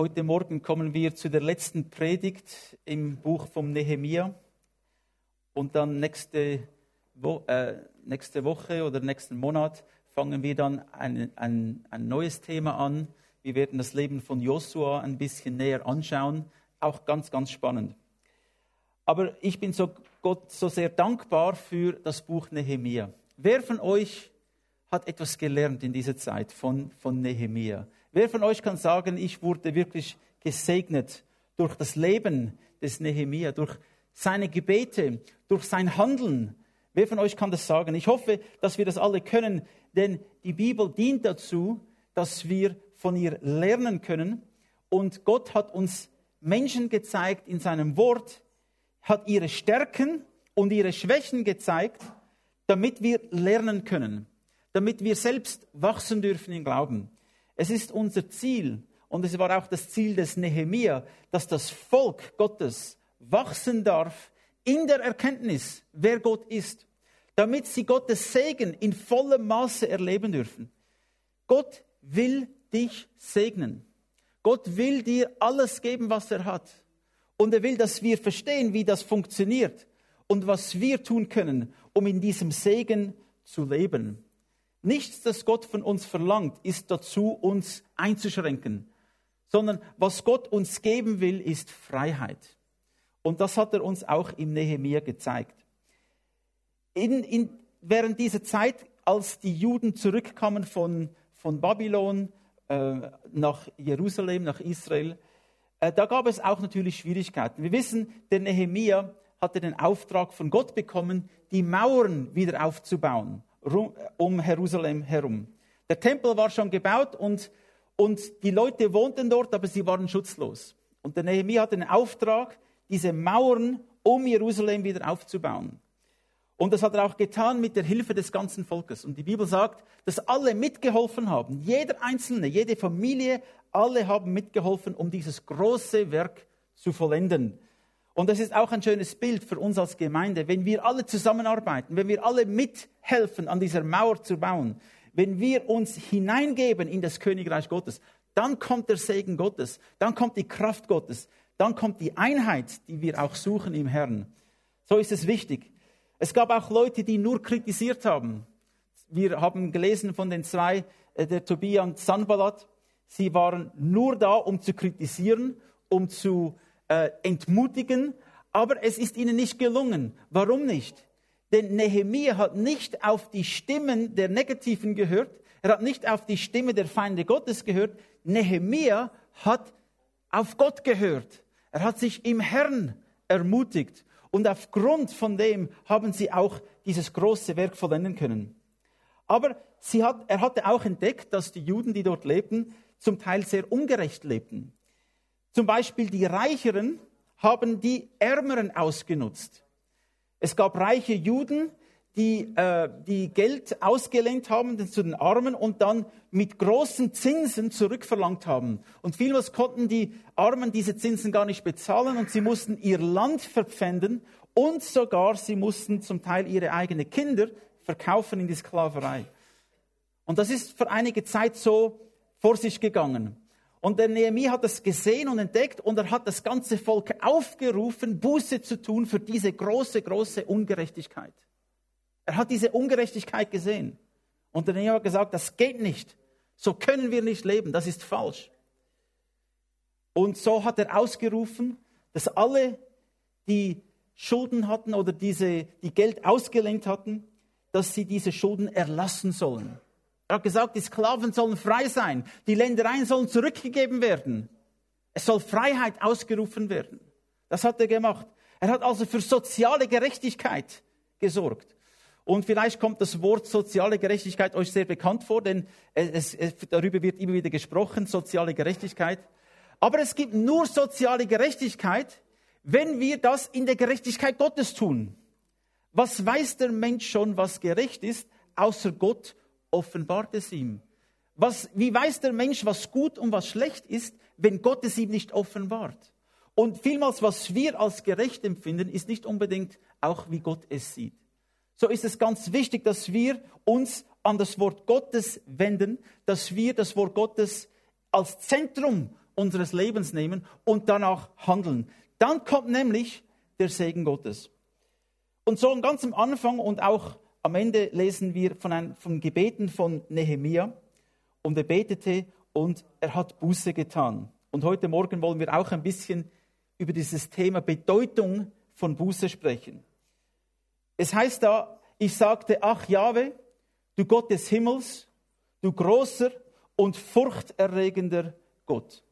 Heute Morgen kommen wir zu der letzten Predigt im Buch vom Nehemia. Und dann nächste, Wo äh, nächste Woche oder nächsten Monat fangen wir dann ein, ein, ein neues Thema an. Wir werden das Leben von Josua ein bisschen näher anschauen. Auch ganz, ganz spannend. Aber ich bin so Gott so sehr dankbar für das Buch Nehemia. Wer von euch hat etwas gelernt in dieser Zeit von, von Nehemia? Wer von euch kann sagen, ich wurde wirklich gesegnet durch das Leben des Nehemia, durch seine Gebete, durch sein Handeln? Wer von euch kann das sagen? Ich hoffe, dass wir das alle können, denn die Bibel dient dazu, dass wir von ihr lernen können. Und Gott hat uns Menschen gezeigt in seinem Wort, hat ihre Stärken und ihre Schwächen gezeigt, damit wir lernen können, damit wir selbst wachsen dürfen im Glauben. Es ist unser Ziel und es war auch das Ziel des Nehemia, dass das Volk Gottes wachsen darf in der Erkenntnis, wer Gott ist, damit sie Gottes Segen in vollem Maße erleben dürfen. Gott will dich segnen. Gott will dir alles geben, was er hat. Und er will, dass wir verstehen, wie das funktioniert und was wir tun können, um in diesem Segen zu leben. Nichts, das Gott von uns verlangt, ist dazu, uns einzuschränken, sondern was Gott uns geben will, ist Freiheit. Und das hat er uns auch im Nehemiah gezeigt. In, in, während dieser Zeit, als die Juden zurückkamen von, von Babylon äh, nach Jerusalem, nach Israel, äh, da gab es auch natürlich Schwierigkeiten. Wir wissen, der Nehemiah hatte den Auftrag von Gott bekommen, die Mauern wieder aufzubauen um Jerusalem herum. Der Tempel war schon gebaut und, und die Leute wohnten dort, aber sie waren schutzlos. Und der Nehemiah hatte den Auftrag, diese Mauern um Jerusalem wieder aufzubauen. Und das hat er auch getan mit der Hilfe des ganzen Volkes. Und die Bibel sagt, dass alle mitgeholfen haben. Jeder Einzelne, jede Familie, alle haben mitgeholfen, um dieses große Werk zu vollenden. Und das ist auch ein schönes Bild für uns als Gemeinde, wenn wir alle zusammenarbeiten, wenn wir alle mithelfen, an dieser Mauer zu bauen, wenn wir uns hineingeben in das Königreich Gottes, dann kommt der Segen Gottes, dann kommt die Kraft Gottes, dann kommt die Einheit, die wir auch suchen im Herrn. So ist es wichtig. Es gab auch Leute, die nur kritisiert haben. Wir haben gelesen von den zwei, äh, der Tobia und Sanballat. Sie waren nur da, um zu kritisieren, um zu äh, entmutigen, aber es ist ihnen nicht gelungen. Warum nicht? Denn Nehemiah hat nicht auf die Stimmen der Negativen gehört, er hat nicht auf die Stimme der Feinde Gottes gehört. Nehemiah hat auf Gott gehört. Er hat sich im Herrn ermutigt. Und aufgrund von dem haben sie auch dieses große Werk vollenden können. Aber hat, er hatte auch entdeckt, dass die Juden, die dort lebten, zum Teil sehr ungerecht lebten. Zum Beispiel die Reicheren haben die Ärmeren ausgenutzt. Es gab reiche Juden, die, äh, die Geld ausgelehnt haben zu den Armen und dann mit großen Zinsen zurückverlangt haben. Und vielmals konnten die Armen diese Zinsen gar nicht bezahlen und sie mussten ihr Land verpfänden und sogar sie mussten zum Teil ihre eigenen Kinder verkaufen in die Sklaverei. Und das ist für einige Zeit so vor sich gegangen. Und der Nehemiah hat das gesehen und entdeckt und er hat das ganze Volk aufgerufen, Buße zu tun für diese große, große Ungerechtigkeit. Er hat diese Ungerechtigkeit gesehen. Und der Nehemiah hat gesagt, das geht nicht. So können wir nicht leben. Das ist falsch. Und so hat er ausgerufen, dass alle, die Schulden hatten oder diese, die Geld ausgelenkt hatten, dass sie diese Schulden erlassen sollen. Er hat gesagt, die Sklaven sollen frei sein, die Ländereien sollen zurückgegeben werden. Es soll Freiheit ausgerufen werden. Das hat er gemacht. Er hat also für soziale Gerechtigkeit gesorgt. Und vielleicht kommt das Wort soziale Gerechtigkeit euch sehr bekannt vor, denn es, es, darüber wird immer wieder gesprochen, soziale Gerechtigkeit. Aber es gibt nur soziale Gerechtigkeit, wenn wir das in der Gerechtigkeit Gottes tun. Was weiß der Mensch schon, was gerecht ist, außer Gott offenbart es ihm. Was, wie weiß der Mensch, was gut und was schlecht ist, wenn Gott es ihm nicht offenbart? Und vielmals, was wir als gerecht empfinden, ist nicht unbedingt auch, wie Gott es sieht. So ist es ganz wichtig, dass wir uns an das Wort Gottes wenden, dass wir das Wort Gottes als Zentrum unseres Lebens nehmen und danach handeln. Dann kommt nämlich der Segen Gottes. Und so ganz am Anfang und auch am Ende lesen wir von, ein, von Gebeten von Nehemia. Und er betete und er hat Buße getan. Und heute Morgen wollen wir auch ein bisschen über dieses Thema Bedeutung von Buße sprechen. Es heißt da, ich sagte, ach Jahwe, du Gott des Himmels, du großer und furchterregender Gott.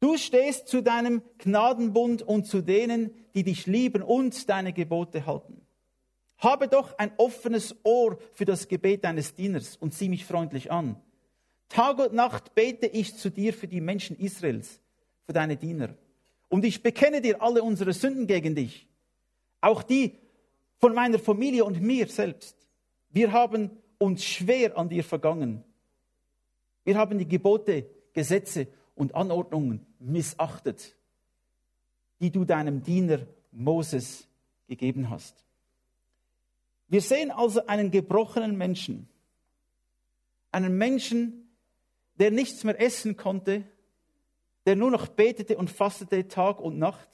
Du stehst zu deinem Gnadenbund und zu denen, die dich lieben und deine Gebote halten. Habe doch ein offenes Ohr für das Gebet deines Dieners und sieh mich freundlich an. Tag und Nacht bete ich zu dir für die Menschen Israels, für deine Diener. Und ich bekenne dir alle unsere Sünden gegen dich, auch die von meiner Familie und mir selbst. Wir haben uns schwer an dir vergangen. Wir haben die Gebote, Gesetze und Anordnungen missachtet, die du deinem Diener Moses gegeben hast. Wir sehen also einen gebrochenen Menschen, einen Menschen, der nichts mehr essen konnte, der nur noch betete und fastete Tag und Nacht,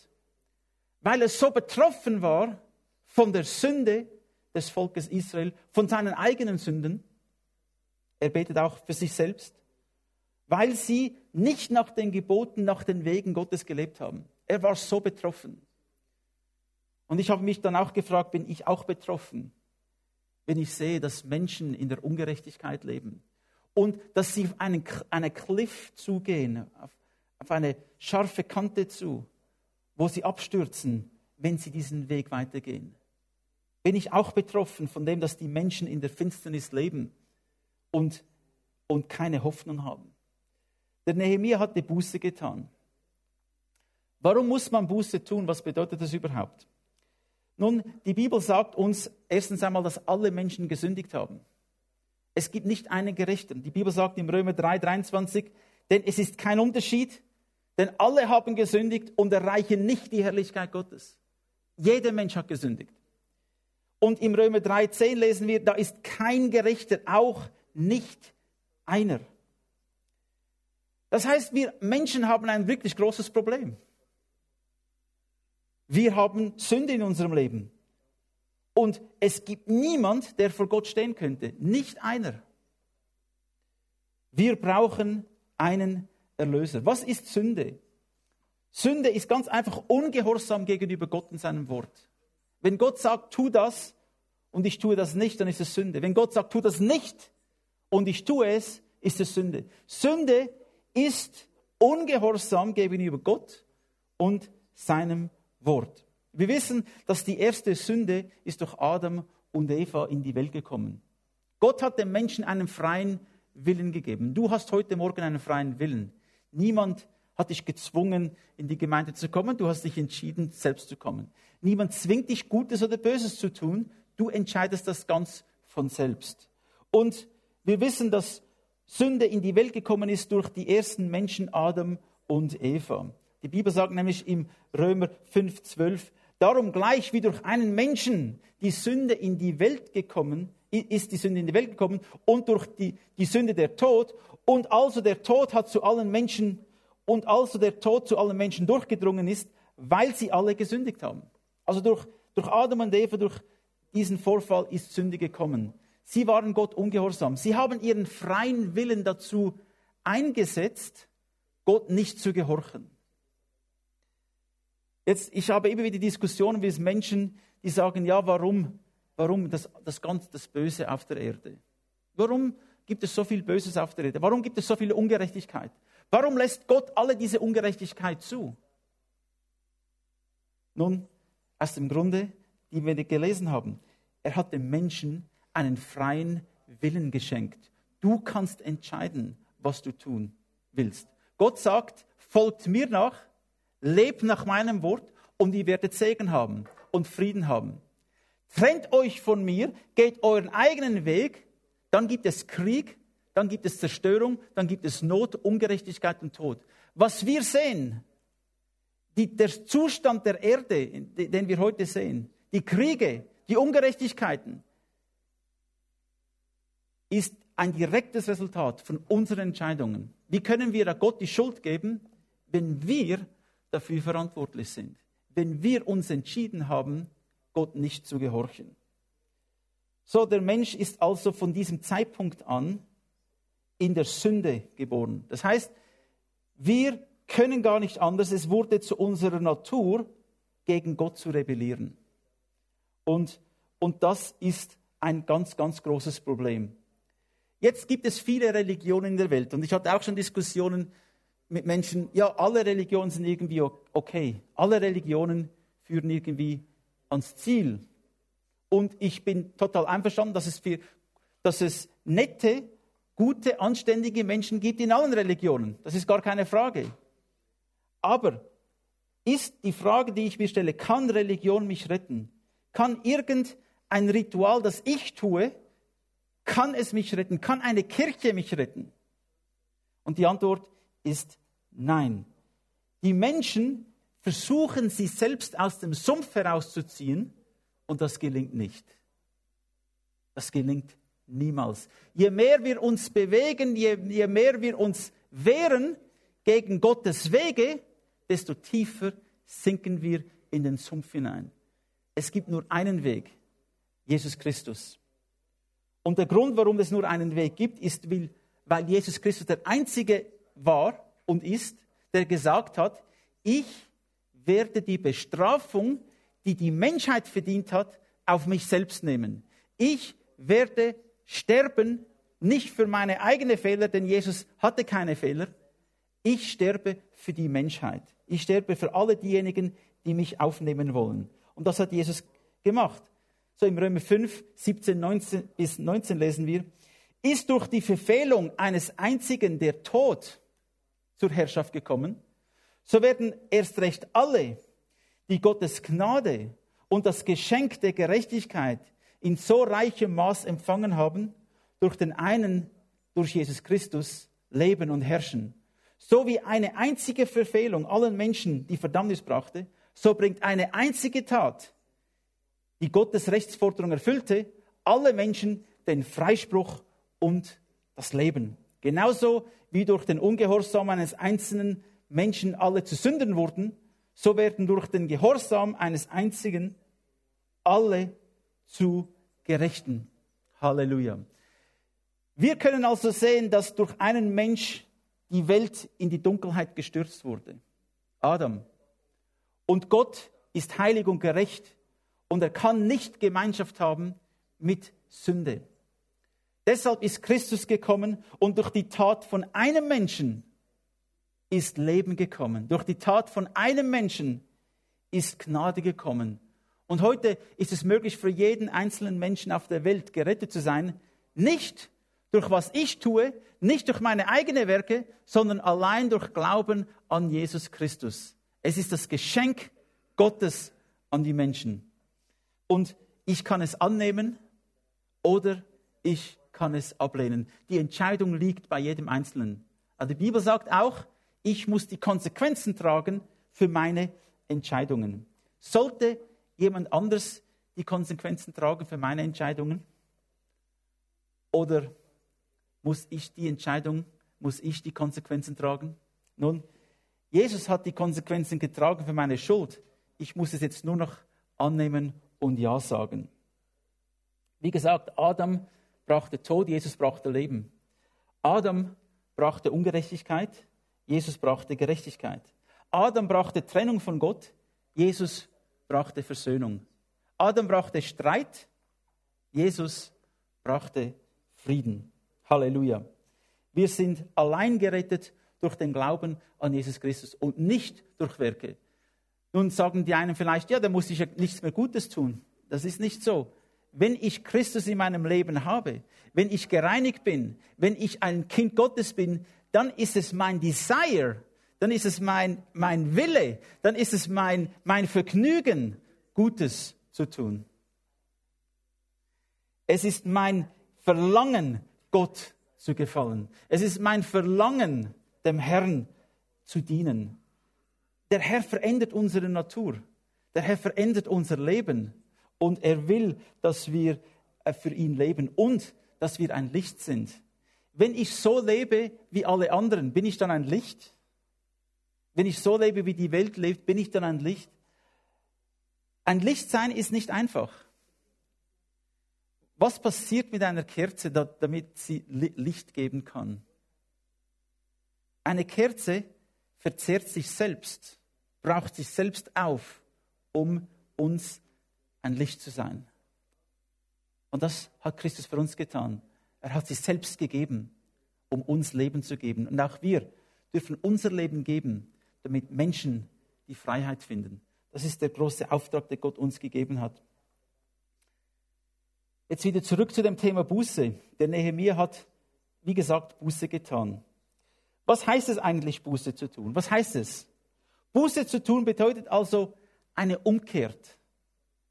weil er so betroffen war von der Sünde des Volkes Israel, von seinen eigenen Sünden. Er betet auch für sich selbst, weil sie nicht nach den Geboten, nach den Wegen Gottes gelebt haben. Er war so betroffen. Und ich habe mich dann auch gefragt, bin ich auch betroffen, wenn ich sehe, dass Menschen in der Ungerechtigkeit leben und dass sie auf einen, eine Cliff zugehen, auf, auf eine scharfe Kante zu, wo sie abstürzen, wenn sie diesen Weg weitergehen. Bin ich auch betroffen von dem, dass die Menschen in der Finsternis leben und, und keine Hoffnung haben. Der Nehemiah hatte Buße getan. Warum muss man Buße tun? Was bedeutet das überhaupt? Nun, die Bibel sagt uns erstens einmal, dass alle Menschen gesündigt haben. Es gibt nicht einen Gerechten. Die Bibel sagt im Römer 3, 23, denn es ist kein Unterschied, denn alle haben gesündigt und erreichen nicht die Herrlichkeit Gottes. Jeder Mensch hat gesündigt. Und im Römer 3, 10 lesen wir, da ist kein Gerechter, auch nicht einer. Das heißt, wir Menschen haben ein wirklich großes Problem. Wir haben Sünde in unserem Leben. Und es gibt niemand, der vor Gott stehen könnte. Nicht einer. Wir brauchen einen Erlöser. Was ist Sünde? Sünde ist ganz einfach ungehorsam gegenüber Gott und seinem Wort. Wenn Gott sagt, tu das und ich tue das nicht, dann ist es Sünde. Wenn Gott sagt, tu das nicht und ich tue es, ist es Sünde. Sünde ist ungehorsam gegenüber Gott und seinem Wort. Wir wissen, dass die erste Sünde ist durch Adam und Eva in die Welt gekommen. Gott hat dem Menschen einen freien Willen gegeben. Du hast heute Morgen einen freien Willen. Niemand hat dich gezwungen, in die Gemeinde zu kommen. Du hast dich entschieden, selbst zu kommen. Niemand zwingt dich, Gutes oder Böses zu tun. Du entscheidest das ganz von selbst. Und wir wissen, dass Sünde in die Welt gekommen ist durch die ersten Menschen Adam und Eva. Die Bibel sagt nämlich im Römer 5,12, darum gleich wie durch einen Menschen die Sünde in die Welt gekommen, ist die Sünde in die Welt gekommen und durch die, die Sünde der Tod. Und also der Tod hat zu allen Menschen, und also der Tod zu allen Menschen durchgedrungen ist, weil sie alle gesündigt haben. Also durch, durch Adam und Eva, durch diesen Vorfall ist Sünde gekommen. Sie waren Gott ungehorsam. Sie haben ihren freien Willen dazu eingesetzt, Gott nicht zu gehorchen. Jetzt, ich habe immer wieder Diskussionen mit Menschen, die sagen, ja, warum, warum das, das ganz das Böse auf der Erde? Warum gibt es so viel Böses auf der Erde? Warum gibt es so viel Ungerechtigkeit? Warum lässt Gott alle diese Ungerechtigkeit zu? Nun, aus dem Grunde, die wir gelesen haben, er hat dem Menschen einen freien Willen geschenkt. Du kannst entscheiden, was du tun willst. Gott sagt, folgt mir nach, lebt nach meinem Wort und ihr werdet Segen haben und Frieden haben. Trennt euch von mir, geht euren eigenen Weg, dann gibt es Krieg, dann gibt es Zerstörung, dann gibt es Not, Ungerechtigkeit und Tod. Was wir sehen, die, der Zustand der Erde, den wir heute sehen, die Kriege, die Ungerechtigkeiten, ist ein direktes Resultat von unseren Entscheidungen. Wie können wir Gott die Schuld geben, wenn wir dafür verantwortlich sind, wenn wir uns entschieden haben, Gott nicht zu gehorchen. So, der Mensch ist also von diesem Zeitpunkt an in der Sünde geboren. Das heißt, wir können gar nicht anders, es wurde zu unserer Natur, gegen Gott zu rebellieren. Und, und das ist ein ganz, ganz großes Problem. Jetzt gibt es viele Religionen in der Welt und ich hatte auch schon Diskussionen mit Menschen, ja, alle Religionen sind irgendwie okay. Alle Religionen führen irgendwie ans Ziel. Und ich bin total einverstanden, dass es, für, dass es nette, gute, anständige Menschen gibt in allen Religionen. Das ist gar keine Frage. Aber ist die Frage, die ich mir stelle, kann Religion mich retten? Kann irgendein Ritual, das ich tue, kann es mich retten? Kann eine Kirche mich retten? Und die Antwort ist nein. Die Menschen versuchen, sie selbst aus dem Sumpf herauszuziehen und das gelingt nicht. Das gelingt niemals. Je mehr wir uns bewegen, je, je mehr wir uns wehren gegen Gottes Wege, desto tiefer sinken wir in den Sumpf hinein. Es gibt nur einen Weg, Jesus Christus. Und der Grund, warum es nur einen Weg gibt, ist, weil Jesus Christus der Einzige war und ist, der gesagt hat, ich werde die Bestrafung, die die Menschheit verdient hat, auf mich selbst nehmen. Ich werde sterben, nicht für meine eigenen Fehler, denn Jesus hatte keine Fehler. Ich sterbe für die Menschheit. Ich sterbe für alle diejenigen, die mich aufnehmen wollen. Und das hat Jesus gemacht. So im Römer 5, 17 19 bis 19 lesen wir, ist durch die Verfehlung eines einzigen der Tod zur Herrschaft gekommen, so werden erst recht alle, die Gottes Gnade und das Geschenk der Gerechtigkeit in so reichem Maß empfangen haben, durch den einen, durch Jesus Christus, leben und herrschen. So wie eine einzige Verfehlung allen Menschen die Verdammnis brachte, so bringt eine einzige Tat, die Gottes Rechtsforderung erfüllte, alle Menschen den Freispruch und das Leben. Genauso wie durch den Ungehorsam eines einzelnen Menschen alle zu Sündern wurden, so werden durch den Gehorsam eines einzigen alle zu Gerechten. Halleluja. Wir können also sehen, dass durch einen Mensch die Welt in die Dunkelheit gestürzt wurde. Adam. Und Gott ist heilig und gerecht und er kann nicht Gemeinschaft haben mit Sünde. Deshalb ist Christus gekommen und durch die Tat von einem Menschen ist Leben gekommen. Durch die Tat von einem Menschen ist Gnade gekommen. Und heute ist es möglich für jeden einzelnen Menschen auf der Welt gerettet zu sein, nicht durch was ich tue, nicht durch meine eigenen Werke, sondern allein durch Glauben an Jesus Christus. Es ist das Geschenk Gottes an die Menschen. Und ich kann es annehmen oder ich kann es ablehnen. Die Entscheidung liegt bei jedem Einzelnen. Also die Bibel sagt auch, ich muss die Konsequenzen tragen für meine Entscheidungen. Sollte jemand anders die Konsequenzen tragen für meine Entscheidungen? Oder muss ich die Entscheidung, muss ich die Konsequenzen tragen? Nun, Jesus hat die Konsequenzen getragen für meine Schuld. Ich muss es jetzt nur noch annehmen und Ja sagen. Wie gesagt, Adam brachte Tod, Jesus brachte Leben. Adam brachte Ungerechtigkeit, Jesus brachte Gerechtigkeit. Adam brachte Trennung von Gott, Jesus brachte Versöhnung. Adam brachte Streit, Jesus brachte Frieden. Halleluja. Wir sind allein gerettet durch den Glauben an Jesus Christus und nicht durch Werke. Nun sagen die einen vielleicht, ja, da muss ich ja nichts mehr Gutes tun. Das ist nicht so. Wenn ich Christus in meinem Leben habe, wenn ich gereinigt bin, wenn ich ein Kind Gottes bin, dann ist es mein Desire, dann ist es mein, mein Wille, dann ist es mein, mein Vergnügen, Gutes zu tun. Es ist mein Verlangen, Gott zu gefallen. Es ist mein Verlangen, dem Herrn zu dienen. Der Herr verändert unsere Natur. Der Herr verändert unser Leben. Und er will, dass wir äh, für ihn leben und dass wir ein Licht sind. Wenn ich so lebe wie alle anderen, bin ich dann ein Licht? Wenn ich so lebe, wie die Welt lebt, bin ich dann ein Licht? Ein Licht sein ist nicht einfach. Was passiert mit einer Kerze, damit sie Licht geben kann? Eine Kerze verzehrt sich selbst, braucht sich selbst auf, um uns ein Licht zu sein. Und das hat Christus für uns getan. Er hat sich selbst gegeben, um uns Leben zu geben. Und auch wir dürfen unser Leben geben, damit Menschen die Freiheit finden. Das ist der große Auftrag, den Gott uns gegeben hat. Jetzt wieder zurück zu dem Thema Buße. Der Nehemiah hat, wie gesagt, Buße getan. Was heißt es eigentlich, Buße zu tun? Was heißt es? Buße zu tun bedeutet also eine Umkehr.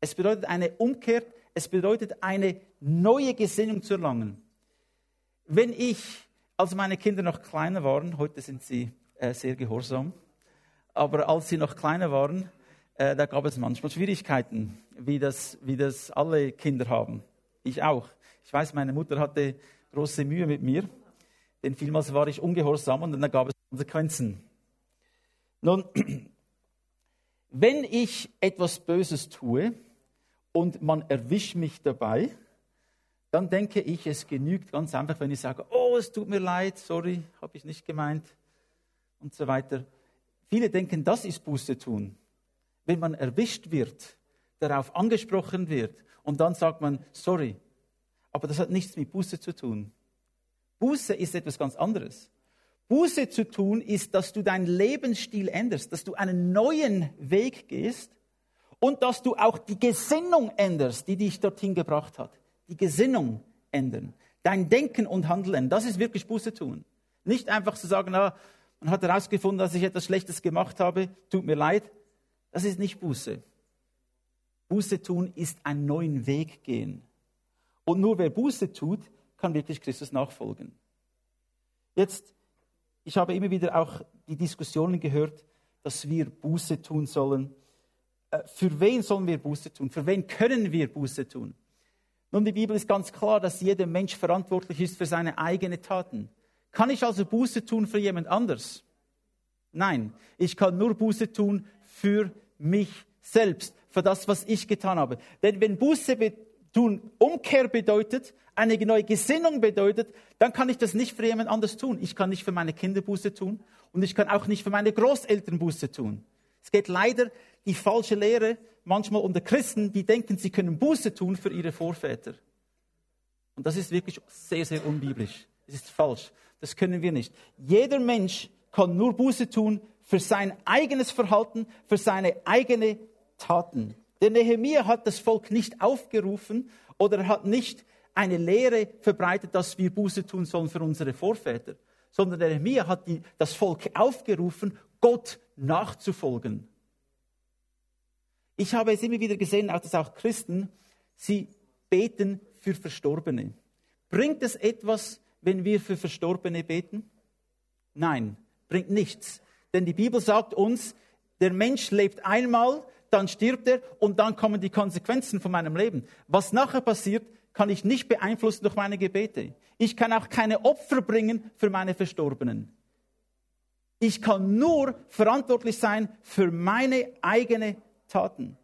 Es bedeutet eine Umkehr, es bedeutet eine neue Gesinnung zu erlangen. Wenn ich, als meine Kinder noch kleiner waren, heute sind sie äh, sehr gehorsam, aber als sie noch kleiner waren, äh, da gab es manchmal Schwierigkeiten, wie das, wie das alle Kinder haben. Ich auch. Ich weiß, meine Mutter hatte große Mühe mit mir, denn vielmals war ich ungehorsam und dann gab es Konsequenzen. Nun, wenn ich etwas Böses tue und man erwischt mich dabei, dann denke ich, es genügt ganz einfach, wenn ich sage, oh, es tut mir leid, sorry, habe ich nicht gemeint und so weiter. Viele denken, das ist Buße tun. Wenn man erwischt wird, darauf angesprochen wird und dann sagt man, sorry. Aber das hat nichts mit Buße zu tun. Buße ist etwas ganz anderes. Buße zu tun ist, dass du deinen Lebensstil änderst, dass du einen neuen Weg gehst und dass du auch die Gesinnung änderst, die dich dorthin gebracht hat. Die Gesinnung ändern. Dein Denken und Handeln, das ist wirklich Buße tun. Nicht einfach zu sagen, ah, man hat herausgefunden, dass ich etwas Schlechtes gemacht habe, tut mir leid. Das ist nicht Buße. Buße tun ist einen neuen Weg gehen. Und nur wer Buße tut, kann wirklich Christus nachfolgen. Jetzt, ich habe immer wieder auch die Diskussionen gehört, dass wir Buße tun sollen. Äh, für wen sollen wir Buße tun? Für wen können wir Buße tun? Nun, die Bibel ist ganz klar, dass jeder Mensch verantwortlich ist für seine eigenen Taten. Kann ich also Buße tun für jemand anders? Nein, ich kann nur Buße tun für mich selbst, für das, was ich getan habe. Denn wenn Buße tun Umkehr bedeutet, eine neue Gesinnung bedeutet, dann kann ich das nicht für jemand anders tun. Ich kann nicht für meine Kinder Buße tun und ich kann auch nicht für meine Großeltern Buße tun. Es geht leider die falsche Lehre manchmal unter Christen, die denken, sie können Buße tun für ihre Vorväter. Und das ist wirklich sehr, sehr unbiblisch. Es ist falsch. Das können wir nicht. Jeder Mensch kann nur Buße tun für sein eigenes Verhalten, für seine eigene Taten. Der Nehemiah hat das Volk nicht aufgerufen oder hat nicht eine Lehre verbreitet, dass wir Buße tun sollen für unsere Vorväter, sondern der Nehemiah hat die, das Volk aufgerufen, Gott nachzufolgen. Ich habe es immer wieder gesehen, dass auch Christen, sie beten für Verstorbene. Bringt es etwas, wenn wir für Verstorbene beten? Nein, bringt nichts. Denn die Bibel sagt uns, der Mensch lebt einmal, dann stirbt er und dann kommen die Konsequenzen von meinem Leben. Was nachher passiert, kann ich nicht beeinflussen durch meine Gebete. Ich kann auch keine Opfer bringen für meine Verstorbenen. Ich kann nur verantwortlich sein für meine eigene Taten.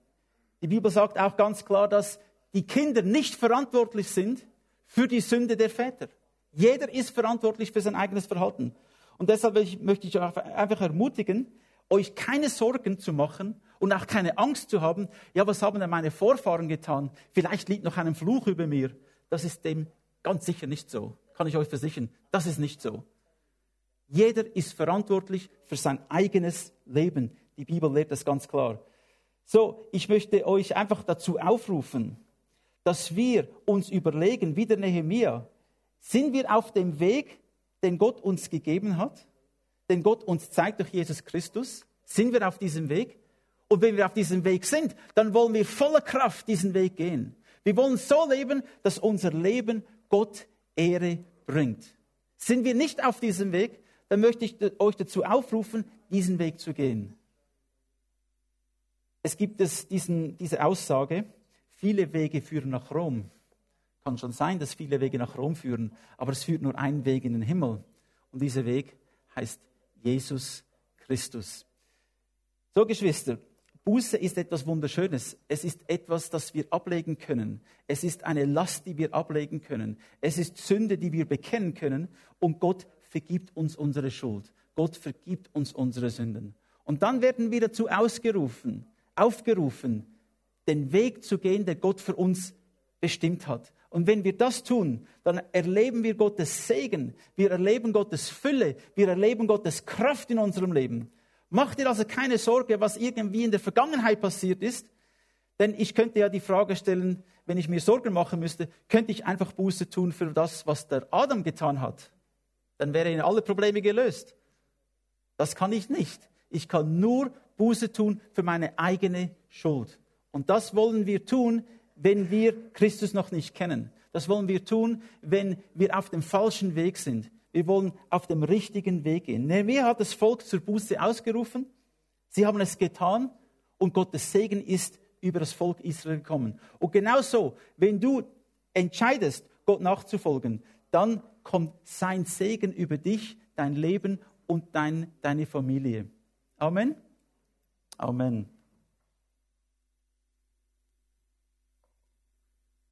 Die Bibel sagt auch ganz klar, dass die Kinder nicht verantwortlich sind für die Sünde der Väter. Jeder ist verantwortlich für sein eigenes Verhalten. Und deshalb möchte ich euch einfach ermutigen, euch keine Sorgen zu machen und auch keine Angst zu haben, ja, was haben denn meine Vorfahren getan? Vielleicht liegt noch ein Fluch über mir. Das ist dem ganz sicher nicht so. Kann ich euch versichern. Das ist nicht so. Jeder ist verantwortlich für sein eigenes Leben. Die Bibel lehrt das ganz klar. So, ich möchte euch einfach dazu aufrufen, dass wir uns überlegen, wie der Nehemiah, sind wir auf dem Weg, den Gott uns gegeben hat, den Gott uns zeigt durch Jesus Christus? Sind wir auf diesem Weg? Und wenn wir auf diesem Weg sind, dann wollen wir voller Kraft diesen Weg gehen. Wir wollen so leben, dass unser Leben Gott Ehre bringt. Sind wir nicht auf diesem Weg, dann möchte ich euch dazu aufrufen, diesen Weg zu gehen. Es gibt es diesen, diese Aussage, viele Wege führen nach Rom. Kann schon sein, dass viele Wege nach Rom führen, aber es führt nur ein Weg in den Himmel. Und dieser Weg heißt Jesus Christus. So, Geschwister, Buße ist etwas Wunderschönes. Es ist etwas, das wir ablegen können. Es ist eine Last, die wir ablegen können. Es ist Sünde, die wir bekennen können. Und Gott vergibt uns unsere Schuld. Gott vergibt uns unsere Sünden. Und dann werden wir dazu ausgerufen, aufgerufen, den Weg zu gehen, der Gott für uns bestimmt hat. Und wenn wir das tun, dann erleben wir Gottes Segen, wir erleben Gottes Fülle, wir erleben Gottes Kraft in unserem Leben. Mach dir also keine Sorge, was irgendwie in der Vergangenheit passiert ist, denn ich könnte ja die Frage stellen, wenn ich mir Sorgen machen müsste, könnte ich einfach Buße tun für das, was der Adam getan hat? Dann wären alle Probleme gelöst. Das kann ich nicht. Ich kann nur Buße tun für meine eigene Schuld. Und das wollen wir tun, wenn wir Christus noch nicht kennen. Das wollen wir tun, wenn wir auf dem falschen Weg sind. Wir wollen auf dem richtigen Weg gehen. Nehemiah hat das Volk zur Buße ausgerufen. Sie haben es getan und Gottes Segen ist über das Volk Israel gekommen. Und genauso, wenn du entscheidest, Gott nachzufolgen, dann kommt sein Segen über dich, dein Leben und dein, deine Familie. Amen. Amen.